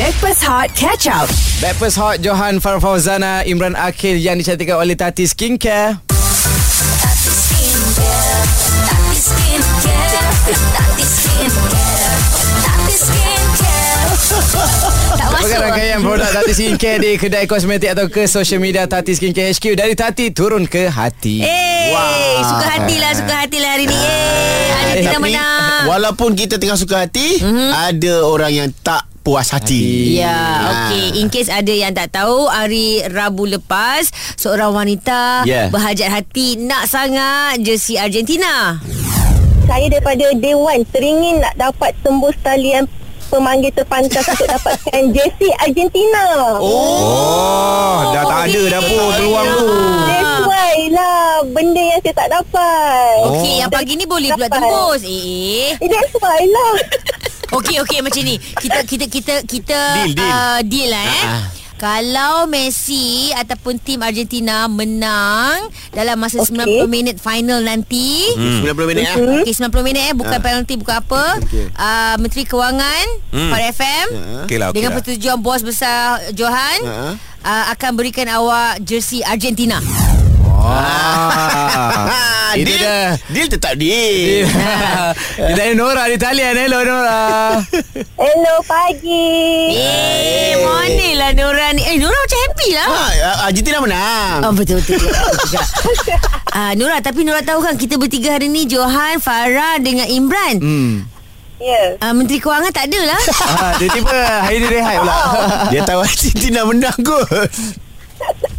Backpass Hot Catch Up. Backpast Hot Johan Farfauzana Imran Akhil yang dicantikkan oleh Tati Skincare. Tati Skincare, Tati Skincare, Tati Skincare, Tati Skincare. Tak masuk. Bagi rangkaian produk Tati Skincare di kedai kosmetik atau ke social media Tati Skincare HQ dari Tati turun ke hati. Eh, Wah. suka hatilah, suka hatilah hari ni. Eh, ada Eh, tidak tapi menang. Walaupun kita tengah suka hati mm-hmm. Ada orang yang tak puas hati, Ya, Ah. okey. In case ada yang tak tahu, hari Rabu lepas, seorang wanita Yeah. berhajat hati nak sangat jersey Argentina. saya daripada day one teringin nak dapat tembus talian pemanggil terpantas untuk dapatkan jersey Argentina. Oh, dah tak ada dah pun peluang tu. That's why lah benda yang saya tak dapat. Okey, yang pagi ni boleh pula tembus. Eh, eh. Eh, That's why lah. Okey, okey macam ni. Kita kita kita kita Deal, deal. Uh, deal lah eh. Ah. Kalau Messi ataupun tim Argentina menang dalam masa Okey. 90 minit final nanti, hmm. 90 minit ya Okey 90 minit eh Bukan Ah. penalti Bukan apa Okey. uh, Menteri Kewangan hmm. Pada FM Okey lah, okey Dengan lah. persetujuan bos besar Johan Ah. uh, Akan berikan awak Jersey Argentina Ah, itu deal, dah. deal tetap deal Kita ada Nora di talian. Hello Nora. Hello pagi. Eh mana lah Nora ni Eh Nora macam happy lah ha, Argentina menang Oh betul betul, betul, betul juga. Ah Nora tapi Nora tahu kan kita bertiga hari ni Johan, Farah dengan Imran. Hmm. Ya. Yeah. Ah Menteri Kewangan tak ada lah. Ah, tiba-tiba hari ni rehat pula. Dia tahu Argentina menang kot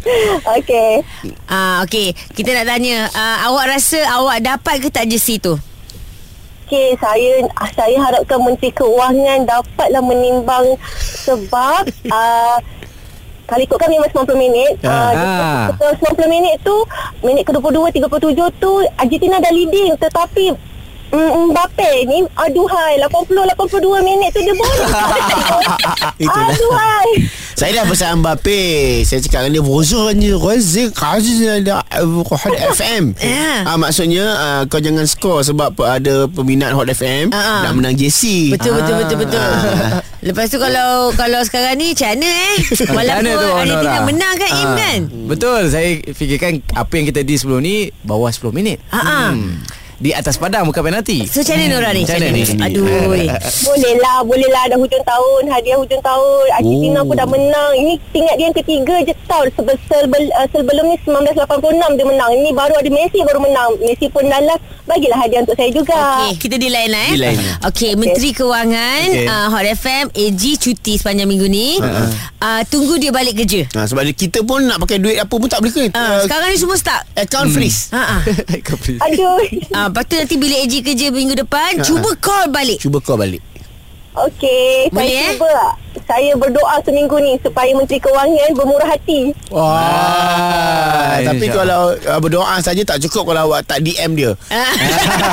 Okay. ah okey, kita nak tanya ah, awak rasa awak dapat ke tak jersey tu? Okay, saya saya harapkan Menteri Keuangan dapatlah menimbang sebab uh, kalau ikutkan memang 90 minit Ah. uh, 90 minit tu minit ke-22 37 tu Argentina dah leading tetapi mm, Mbappe ni aduhai 80 82 minit tu dia Itulah aduhai Saya dah pesan Mbappe Saya cakap dengan dia Bonjour ni Razik Aziz ada Hot FM Ya. ah, Maksudnya ah, Kau jangan skor Sebab ada peminat Hot FM Ah, ah. Nak menang JC Betul betul betul betul. Ah. Lepas tu kalau kalau sekarang ni macam mana eh? Walaupun tu, Argentina Nora? menang kan Im Ah, kan? Betul. Saya fikirkan apa yang kita di sebelum ni bawah 10 minit. Ah, ah. Di atas padang bukan penalti. So macam mana Nora ni? Macam mana ni? Aduh. boleh lah boleh lah dah hujung tahun hadiah hujung tahun Argentina Oh. pun dah menang ini tingkat dia yang ketiga je tau Sebe- sebel, uh, sebelum ni 1986 dia menang ini baru ada Messi baru menang Messi pun dalam bagilah hadiah untuk saya juga Okey, kita di lah eh. Di. Okey, Menteri Kewangan Okey. uh, Hot FM AG cuti sepanjang minggu ni. Uh, tunggu dia balik kerja. Ah, Sebab dia- kita pun Nak pakai duit apa pun Tak boleh ke Uh, Ah, sekarang ni semua start. Account freeze Ha ah. aduh Ah, lepas tu nanti bila AG kerja minggu depan, cuba call balik. Cuba kau balik Okey, Boleh, saya eh? Saya berdoa seminggu ni supaya Menteri Kewangan bermurah hati. Wah, Tapi insya kalau uh, berdoa saja tak cukup kalau awak tak DM dia. Ah.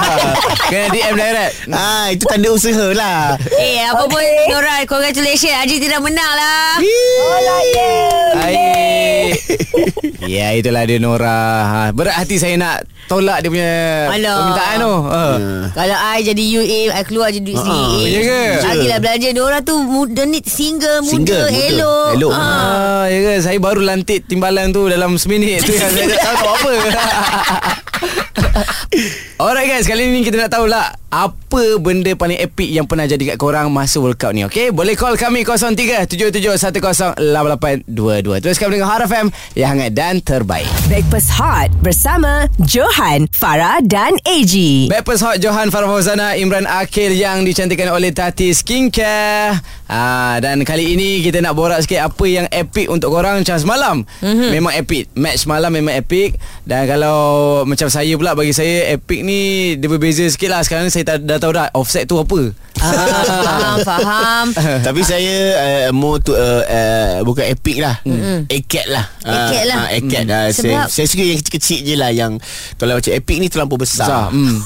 Kena DM direct. Ah, itu tanda usaha lah. eh, apa pun Okey. Nora, congratulations. Argentina menang lah. Alah, yeah. Baik. ya, itulah dia Nora. Ha, berat hati saya nak tolak dia punya Alah. permintaan tu. Ha. Kalau I jadi UA, I keluar je duit Ah, sendiri. ya ke? Lagilah belanja. Nora tu muda ni single, muda, Single, muda. elok. Elok. Ah. Ah, ya ke? Saya baru lantik timbalan tu dalam seminit tu yang saya tak tahu apa. Alright guys, kali ni kita nak tahulah apa benda paling epic yang pernah jadi kat korang masa World Cup ni, okay? Boleh call kami 0377108822. Teruskan dengan Hot FM yang hangat dan terbaik. Backpass Hot bersama Johan, Farah dan AG. Backpast Hot Johan Farfawzana Imran Akil yang dicantikkan oleh Tati Skincare. Ah dan kali ini kita nak borak sikit apa yang epic untuk korang macam semalam. Mm-hmm. Memang epic. Match semalam memang epic dan kalau macam saya pula bagi saya epic ni dia berbeza sikit lah. Sekarang saya tak, dah tahu dah offset tu apa. Ah, faham, faham. Tapi saya uh, more to uh, uh, bukan epic lah. Mm-hmm. Ekat lah. Ekat lah. Uh, ekat. Mm. Uh, saya, Sebab- saya suka yang kecil-kecil je lah yang kalau macam epic ni terlampau besar. Besar. Hmm.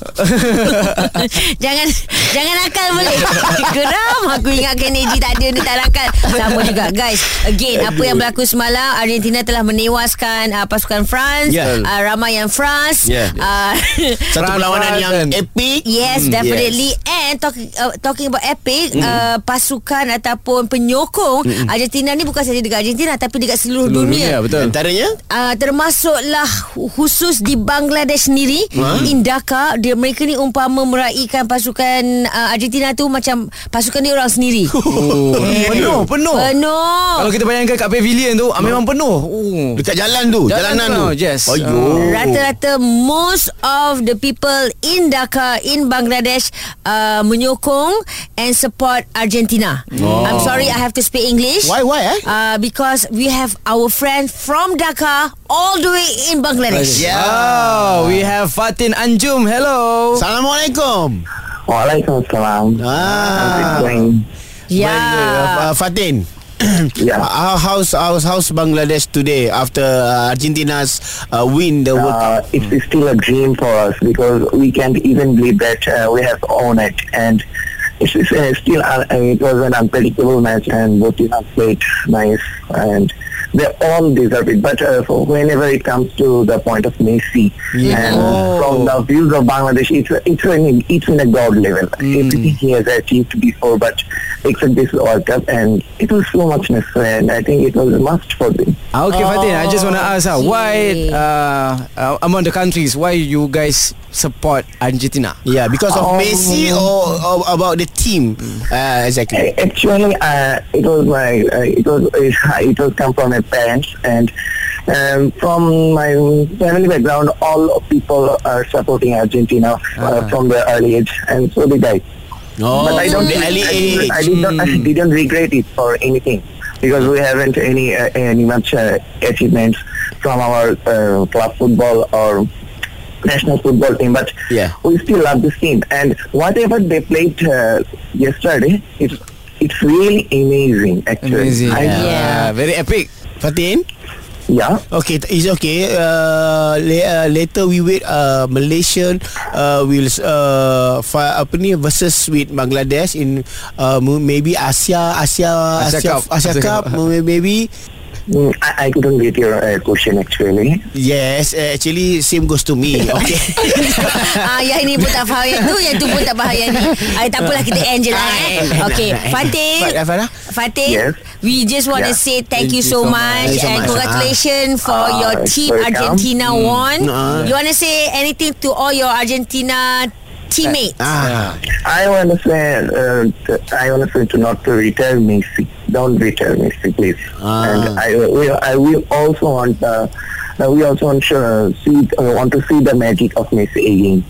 jangan jangan nakal boleh. Geram aku ingat Kennedy tak ada ni tak nakal. Sama juga guys. Again apa yang berlaku semalam Argentina telah menewaskan uh, pasukan France. Ya. Uh, ramai yang France. Ya. Uh, Satu perlawanan yang epic Yes, Hmm, definitely. And talking uh, talking about epic, uh, pasukan ataupun penyokong Argentina ni bukan saja dekat Argentina tapi dekat seluruh, Seluruh dunia. dunia, betul. Antaranya Uh, termasuklah khusus di Bangladesh sendiri in Dhaka dia mereka ni umpama meraihkan pasukan uh, Argentina tu macam pasukan dia orang sendiri. Oh, penuh, penuh. Penuh. Kalau kita bayangkan kat pavilion tu, ah, memang penuh. Oh. Dekat jalan tu Jalan Jalanan tu, tu yes. Ayo Rata-rata most of the people in Dhaka in Bangladesh uh, menyokong and support Argentina. Oh. I'm sorry I have to speak English. Why why eh Uh, because we have our friend from Dhaka all the way in Bangladesh. Yeah. Oh, we have Fatin Anjum. Hello. Assalamualaikum Waalaikumsalam. Ah. Going. Uh, Yeah. Fatin Yeah. How, how's, how's, how's Bangladesh today after uh, Argentina's uh, win the World Uh, Cup? it's still a dream for us because we can't even believe that uh, we have won it and it's, it's, uh, still uh, it was an unpredictable match and both teams have played nice and they all deserve it but uh, for whenever it comes to the point of Messi and from the views of Bangladesh it's it's in, it's in a god level everything he has achieved before but except this World Cup and it was so much necessary and I think it was a must for them okay, Fatin. I just want to ask, uh, why uh, uh, among the countries, why you guys support Argentina? Yeah, because of Oh. Messi or, or about the team? Uh, exactly. Actually, uh, it was my uh, it was it was come from my parents and um, from my family background. All people are supporting Argentina uh, from the early age, and so did I. Oh, but I don't. the I, early didn't- age. I did not. I didn't regret it for anything because we haven't any uh, any much uh, achievements from our uh, club football or national football team, but Yeah. we still love this team. And whatever they played uh, yesterday, it's it's really amazing. Actually, Amazing. I, Yeah. Very epic. Fatin? yeah. Okay, it's okay. Uh, la- uh, later we wait. Uh, Malaysian uh, will uh, fi- apa ni versus with Bangladesh in uh, maybe Asia Asia Asia Asia, Cup. Asia, Asia Cup, Cup. mo- maybe. Mm, I, I couldn't get your uh, question actually. Yes, uh, actually same goes to me. Okay. ah, yang ini pun tak faham yang tu Yang tu pun tak faham yang ni ah, Tak apalah kita end je lah eh. Okay Fatin Fat- Farah? Fatin Yes. We just want to Yeah. say thank, you so much, Thank you so and much. congratulations for Ah, your team welcome. Argentina won. Ah. You want to say anything to all your Argentina teammates? Ah. I want to say, uh, I want to say to not to retire Messi. Don't retire Messi, please. Ah. And I, we, I will also want, uh, uh, we also want to uh, see, uh, want to see the magic of Messi again.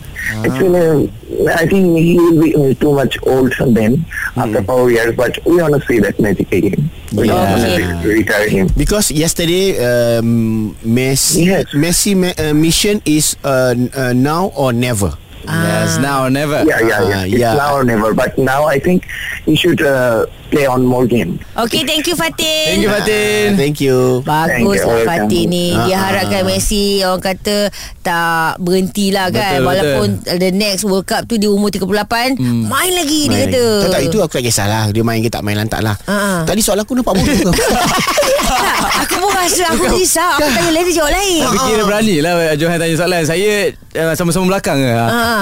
Actually, I think he will be uh, too much old then after four years, but we want to see that magic again. We don't want to retire him. Because yesterday, um, Messi, Yes. Messi uh, mission is uh, uh, now or never. Yes, now or never. Yeah, yeah, yeah. Ah, It's yeah. now or never. But now I think he should uh, play on more games. Okay, thank you Fatin. Thank you, Fatin. Thank you. Thank Bagus you. lah. Fatin ni Dia Ah, harapkan ah. Messi Orang kata Tak berhenti lah kan Betul, Walaupun the next World Cup tu Dia umur 38 Main lagi dia Main. kata Tak, tak, itu aku tak kisahlah Dia main ke tak main lantak lah Ah, ah. Tadi soalan aku nampak bodoh ke? tak, Aku pun rasa Aku risau Aku tanya lain Dia jawab lain Fikir dia berani lah Johan tanya soalan Saya uh, sama-sama belakang ke.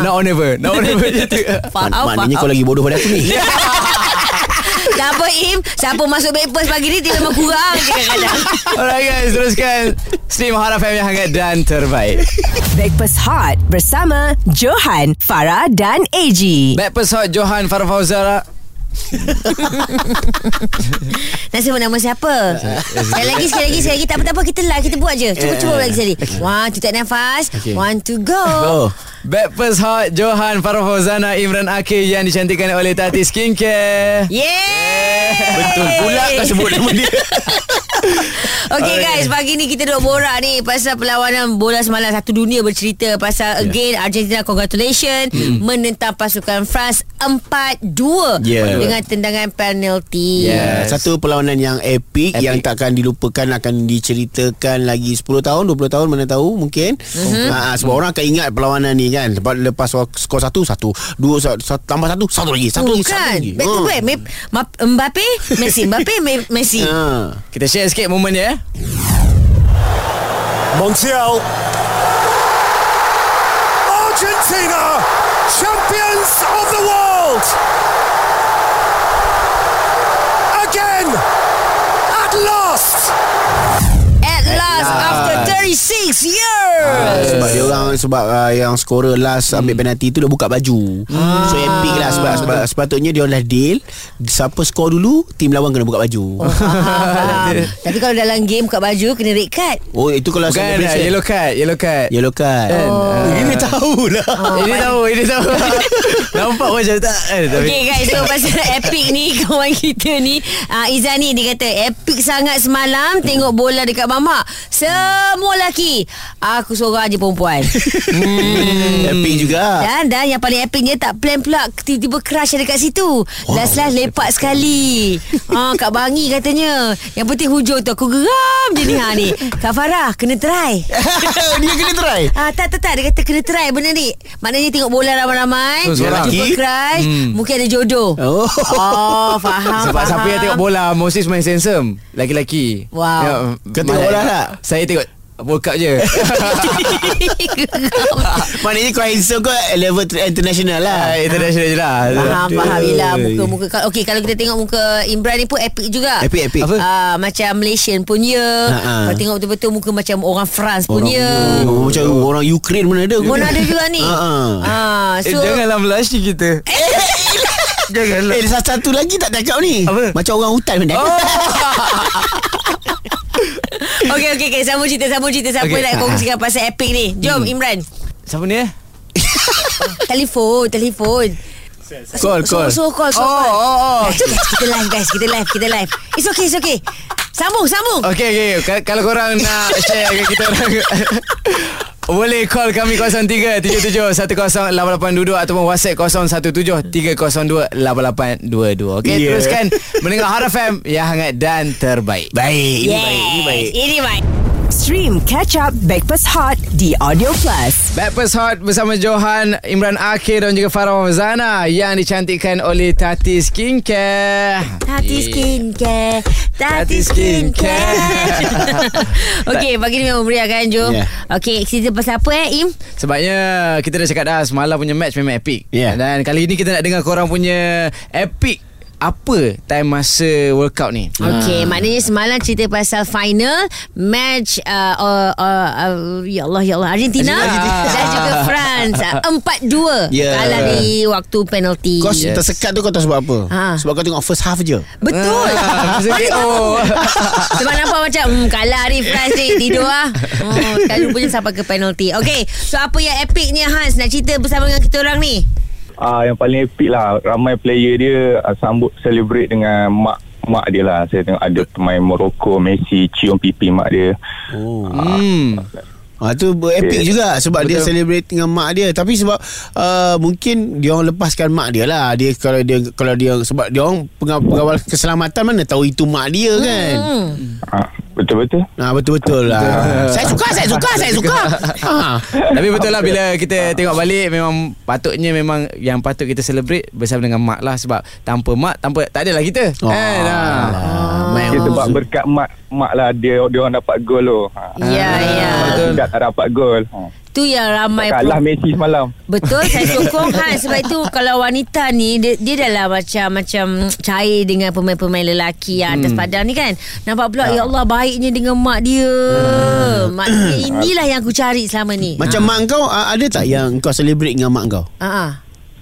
Now or never Now or never je tu Faham, Mak- Maknanya faham. kau lagi bodoh pada aku ni Tak apa Im? Siapa masuk breakfast pagi ni Dia memang kurang je kadang-kadang. Alright guys Teruskan. Stream Hot FM yang hangat dan terbaik. Breakfast Hot bersama Johan, Farah dan AG. Backpast Hot Johan Farah Fauzara Nak sebut nama siapa? Sekali lagi Sekali lagi Sekali lagi. Tak apa-apa Kita live Kita buat je. Cuba-cuba lagi sekali. One two tarik nafas. Okay. One to go. Backpast Hot Johan Farah Fauzana Imran Akil Yang dicantikkan oleh Tati Skincare. Yeah Betul pula kau sebut nama dia. Okay guys Pagi ni kita duduk borak ni Pasal perlawanan bola semalam. Satu dunia bercerita Pasal again Argentina congratulations. Menentang pasukan France 4-2 Yeah. Dengan tendangan penalti Yes. Satu perlawanan yang epic, Epic. yang takkan dilupakan akan diceritakan lagi 10 tahun, 20 tahun mana tahu mungkin. Mm-hmm. Ha, sebab orang akan ingat perlawanan ni kan. Lepas lepas skor satu satu, dua satu, satu tambah satu, satu lagi, satu lagi, satu Bukan lagi. Back to back Me- Ma- Mbappe Messi Mbappe Me- Messi Ha. Kita share sikit momen dia eh. Montiel. Argentina, orang sebab uh, yang scorer last ambil penalti tu dah buka baju. So epic lah sebab, sebab sepatutnya dia orang dah deal siapa skor dulu tim lawan kena buka baju. Faham. Tapi kalau dalam game Buka baju Kena red card Oh itu kalau Bukan celebration. uh, yellow card Yellow card Yellow card. Oh. Ini tahu lah. Ini tahu Ini tahu Nampak macam tak eh, Okay guys So pasal epic ni Kawan kita ni uh, Izzan ni Dia kata Epic sangat semalam Tengok bola dekat mamak Semua lelaki Aku seorang je perempuan Hmm. Epic juga. Dan dan yang paling epic dia tak plan pula Tiba-tiba crush ada kat situ Last last lepak sekali ha, Kak Bangi katanya Yang penting hujung tu Aku geram je ni ha, ni Kak Farah kena try dia kena try. Ah, tak, tak, tak. Dia kata kena try benda ni. Maknanya tengok bola ramai-ramai. Oh. Jumpa Lelaki? crush. Mungkin ada jodoh. Oh. Oh, faham, Sebab faham. siapa yang tengok bola Moses main handsome Laki-laki Wow. Ya, Kau tengok bola tak? Saya tengok World Cup je Maknanya kau handsome kau level ter- international lah. Ah, International je lah Faham, faham. Yelah, Aduh. muka-muka. Okey, kalau kita tengok muka Imran ni pun epic juga. Epic epic. Apa? Ah, macam Malaysian punya. Ha-ha. Kalau tengok betul-betul muka macam orang France punya. Oh, macam orang Ukraine mana ada. Pun ada juga ni. Ah, Eh, so janganlah blush kita Janganlah Eh, satu, satu lagi tak cakap ni. Apa? Macam orang hutan benda. Oh. Okey okey okey sambung cerita sambung cerita siapa okay. nak kongsikan pasal epic ni. Jom Imran. Siapa ni eh Telefon, telefon. Call, so, call. So, so call, so Oh, call. oh, oh. Guys, guys, kita live guys, kita live, kita live. It's okay, it's okay. Sambung, sambung. Okey okey Ka- kalau korang nak share dengan kita orang boleh call kami 0377108822 ataupun WhatsApp 0173028822. Okey, Yeah. teruskan mendengar Hot FM yang hangat dan terbaik. Baik, ini Yes, baik, ini baik. Ini baik. Stream Catch Up Backpass Hot di Audio Plus. Backpast Hot bersama Johan, Imran Akhir dan juga Farah Mauzana yang dicantikkan oleh Tati Skincare. Tati skincare Tati Tati skincare. Okey Pagi ni memang meriah kan Jom Yeah. Okey cerita pasal apa eh Im Sebabnya kita dah cakap dah semalam punya match memang epic. Yeah. Dan kali ini kita nak dengar korang punya epic apa time masa World Cup ni. Okey, maknanya semalam cerita pasal final match uh, uh, uh, uh, ya Allah ya Allah Argentina, Argentina. dan juga France uh, 4-2 Yeah. kalah di waktu penalti. Kau Yes. tersekat tu kau tahu sebab apa? Ha. Sebab kau tengok first half je. Betul. Ah, KO. Sebab nampak macam hmm, Kalah ni France ni Tidur lah oh, Sekali rupanya sampai ke penalti Okay So apa yang epicnya Hans Nak cerita bersama dengan kita orang ni Ah yang paling epic lah ramai player dia uh, sambut celebrate dengan mak mak dia lah saya tengok ada pemain Morocco Messi cium pipi mak dia Oh. Hmm. Ha, tu epic Okay. juga sebab dia Betul. celebrate dengan mak dia tapi sebab uh, mungkin dia orang lepaskan mak dia lah dia kalau dia kalau dia sebab dia orang pengaw- pengawal keselamatan mana tahu itu mak dia kan hmm. ah, betul-betul Ha betul-betul lah. saya suka, saya suka, saya suka. Ha. Tapi betul lah bila kita tengok balik memang patutnya memang yang patut kita celebrate bersama dengan mak lah sebab tanpa mak tanpa tak adalah kita. Oh, Kan? Ha. alah, dia sebab memang. berkat mak mak lah dia dia orang dapat gol tu ha. Ya ya tidak tak dapat gol ha. Tu yang ramai kalah pro- Messi semalam. Betul saya sokong. Hans Sebab itu Kalau wanita ni Dia, dia dah lah macam Macam cair Dengan pemain-pemain lelaki Yang atas padang ni kan. Nampak pula Ya. Allah baiknya dengan mak dia. Maknanya inilah yang aku cari selama ni. Macam mak kau uh, ada tak yang kau celebrate dengan mak kau? Ah, ah.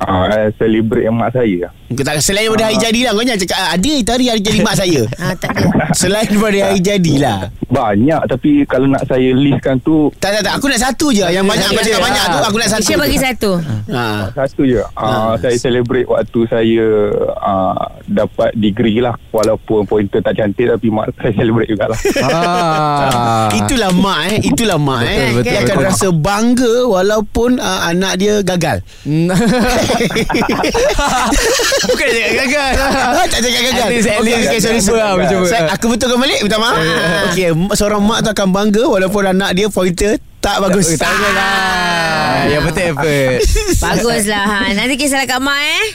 ah, I celebrate yang mak saya. tak selain daripada hari jadi lah Kau jangan cakap "Ah, Ada itu hari hari jadi mak saya Ah, tak ada. Selain daripada hari jadi lah Banyak tapi kalau nak saya listkan tu Tak tak tak Aku nak satu je Yang banyak kau cakap banyak tu Aku nak satu je. bagi satu. ha. satu je. Uh, saya celebrate waktu saya uh, dapat degree lah. Walaupun pointer tak cantik tapi mak saya celebrate jugalah. ah. Itulah mak eh Itulah mak eh Betul, betul, Dia akan betul. rasa bangga Walaupun uh, anak dia gagal Bukan cakap gagal Ah, tak cakap gagal At least- at least okey, sorry, sorry. lah, cuba. Saya, Aku betulkan balik Minta maaf Okey, m- Seorang mak tu akan bangga Walaupun anak dia pointer Tak bagus Tak bagus lah Yang penting effort Baguslah Han. Nanti kisah kat mak eh.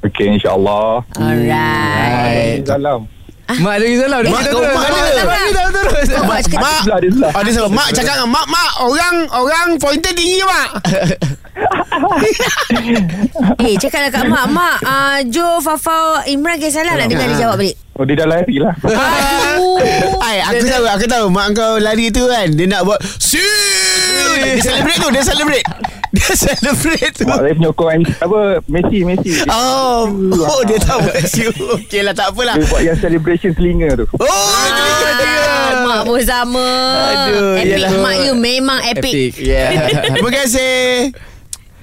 Okey insyaAllah. Alright. Salam. Mak ada salah Dia Mak kita kau terus. mak ada. Kita terus Mak. Oh dia salah Mak cakap dengan Mak mak Orang Orang pointer tinggi mak eh cakaplah kat mak. Mak, uh, Jo, Fafau, Imran kisah salah nak dengar dia jawab balik. Oh dia dah lari lah. Ay, aku tahu Aku tahu Mak kau lari tu kan Dia nak buat Si Dia celebrate tu Dia celebrate Dia celebrate tu mak saya penyokong apa Messi Messi. Oh Oh dia tahu Okey lah tak apalah Dia buat yang celebration telinga tu. Oh Ah, mak pun sama. Aduh, epic yelah. mak you memang epic. Epic Yeah. terima kasih.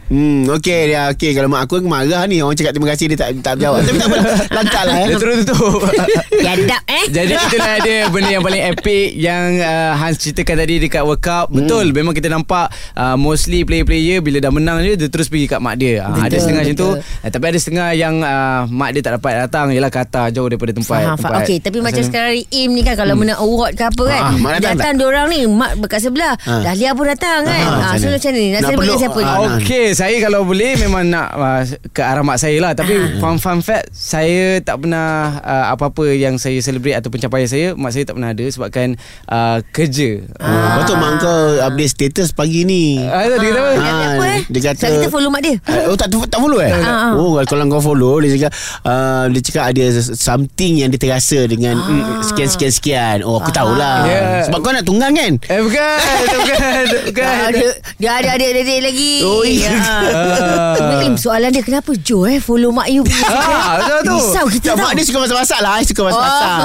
Hmm, okey ya, okey kalau mak aku aku marah ni orang cakap terima kasih dia tak tak jawab. Tapi tak apa. Lantak lah eh. Dia terus tutup Yadap eh. Jadi itulah dia benda yang paling epic yang uh, Hans ceritakan tadi dekat World Cup. Hmm. Betul, memang kita nampak uh, mostly player-player bila dah menang je dia terus pergi kat mak dia. Uh, ada setengah macam tu, uh, tapi ada setengah yang uh, mak dia tak dapat datang ialah kata jauh daripada tempat. Faham, faham. tempat Okey, tapi macam sekarang ni Im ni kan kalau menang award ke apa kan. Ah, datang datang diorang ni mak dekat sebelah. Ah. Dahlia pun datang kan. Ah, Ah, so macam ni. Nak Nak siapa ni? ah, nak. Okey, saya kalau boleh memang nak uh, ke arah mak saya lah. Tapi Ah. fun fun fact, saya tak pernah uh, apa-apa yang saya celebrate atau pencapaian saya, mak saya tak pernah ada sebabkan uh, kerja. Ah. Betul mak kau update status pagi ni. Ah, dia kata apa? Dia kata apa eh? Dia kata kita follow mak dia. Ah, Oh tak tak follow eh? Ah, ah. Oh kalau kau follow dia cakap uh, dia cakap ada something yang dia terasa dengan mm, sekian sekian sekian. Oh aku tahulah. Yeah. Sebab kau nak tunggang kan? Eh bukan, bukan, bukan. Ah, dia, dia ada adik-adik lagi. Oh, iya. Ya. Im, soalan dia kenapa Jo eh follow mak you punya Ah, tu. Risau kita Tak, mak dia suka masak-masak lah. I suka masak-masak.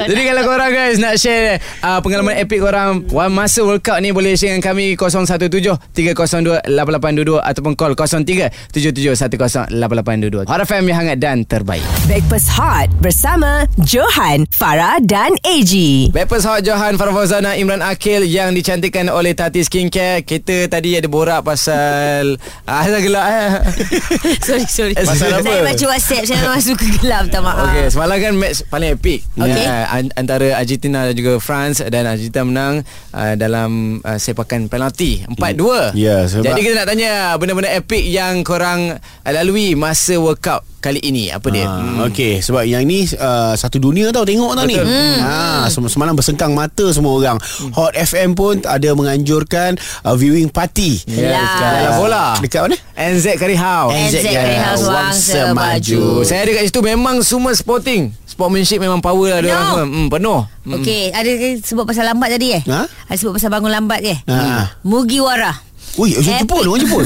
Jadi kalau korang guys nak share uh, pengalaman epic korang one masa World Cup ni boleh share dengan kami 017-302-8822 ataupun call 03-7710-8822. Hot FM yang hangat dan terbaik. Breakfast Hot bersama Johan, Farah dan AG. Breakfast Hot Johan Farah Fauzana Imran Akil yang dicantikkan oleh Tati Skincare. Kita tadi ada borak pasal ah dah gelap eh. Sorry sorry Pasal apa? Saya baca WhatsApp Saya memang suka gelap Minta maaf Okey, semalam kan match paling epic. Okey. Uh, an- antara Argentina dan juga France dan Argentina menang uh, dalam uh, sepakan penalti 4-2. Ya, sebab- Jadi kita nak tanya benda-benda epic yang korang lalui masa World Cup kali ini. Apa dia? Ah, Okey sebab yang ni uh, satu dunia tau tengok tau ni. Betul. Ha sem- semalam bersengkang mata semua orang. Hot FM pun ada menganjurkan uh, viewing party. Yes, Lah. dalam bola. Dekat mana? NZ Curry House. NZ Curry House Wang Semaju. Saya ada kat situ memang semua sporting. Sportmanship memang power lah dia orang Penuh. semua. Hmm, penuh. Hmm. Okey Ada sebut pasal lambat tadi eh Ha? Ada sebut pasal bangun lambat ke Ha. Mugiwara Ui, orang Jepun, orang Jepun.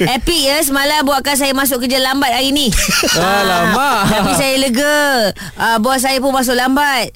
Epic ya Semalam buatkan saya masuk kerja lambat hari ni Alamak. Tapi saya lega uh, Bos saya pun masuk lambat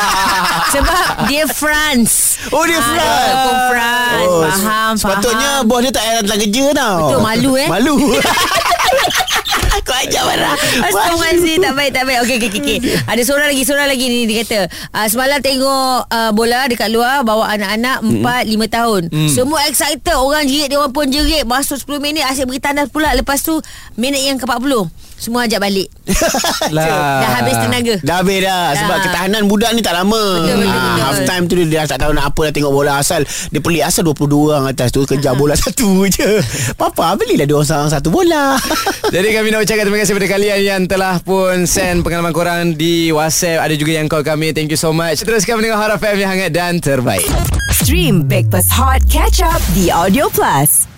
Sebab dia France Oh, dia Ah, France. Dia pun France Oh, Faham Sepatutnya faham. bos dia tak payah datang kerja tau. Betul, malu, eh? Malu. Kau ajak marah. Astaghfirullahaladzim Tak baik tak baik. Okey okey okey Ada seorang lagi Seorang lagi ni Dia kata uh, Semalam tengok uh, Bola dekat luar Bawa anak-anak 4 5 tahun. Semua excited. Orang jerit Dia orang pun jerit. Masuk 10 minit Asyik beri tandas pula. Lepas tu Minit yang ke-40 Semua ajak balik Lah. Dah habis tenaga Dah habis dah Sebab Dah. ketahanan budak ni tak lama Betul, betul, betul. Half time tu dia, dia tak tahu nak apa Dah tengok bola Asal Dia pelik asal 22 orang atas tu Kejar bola satu je Papa belilah dua orang satu bola Jadi kami nak ucapkan terima kasih kepada kalian yang telah pun send pengalaman korang di WhatsApp. Ada juga yang call kami. Thank you so much. Teruskan mendengar Hot FM yang hangat dan terbaik. Stream Breakfast Hot Catch Up di Audio Plus.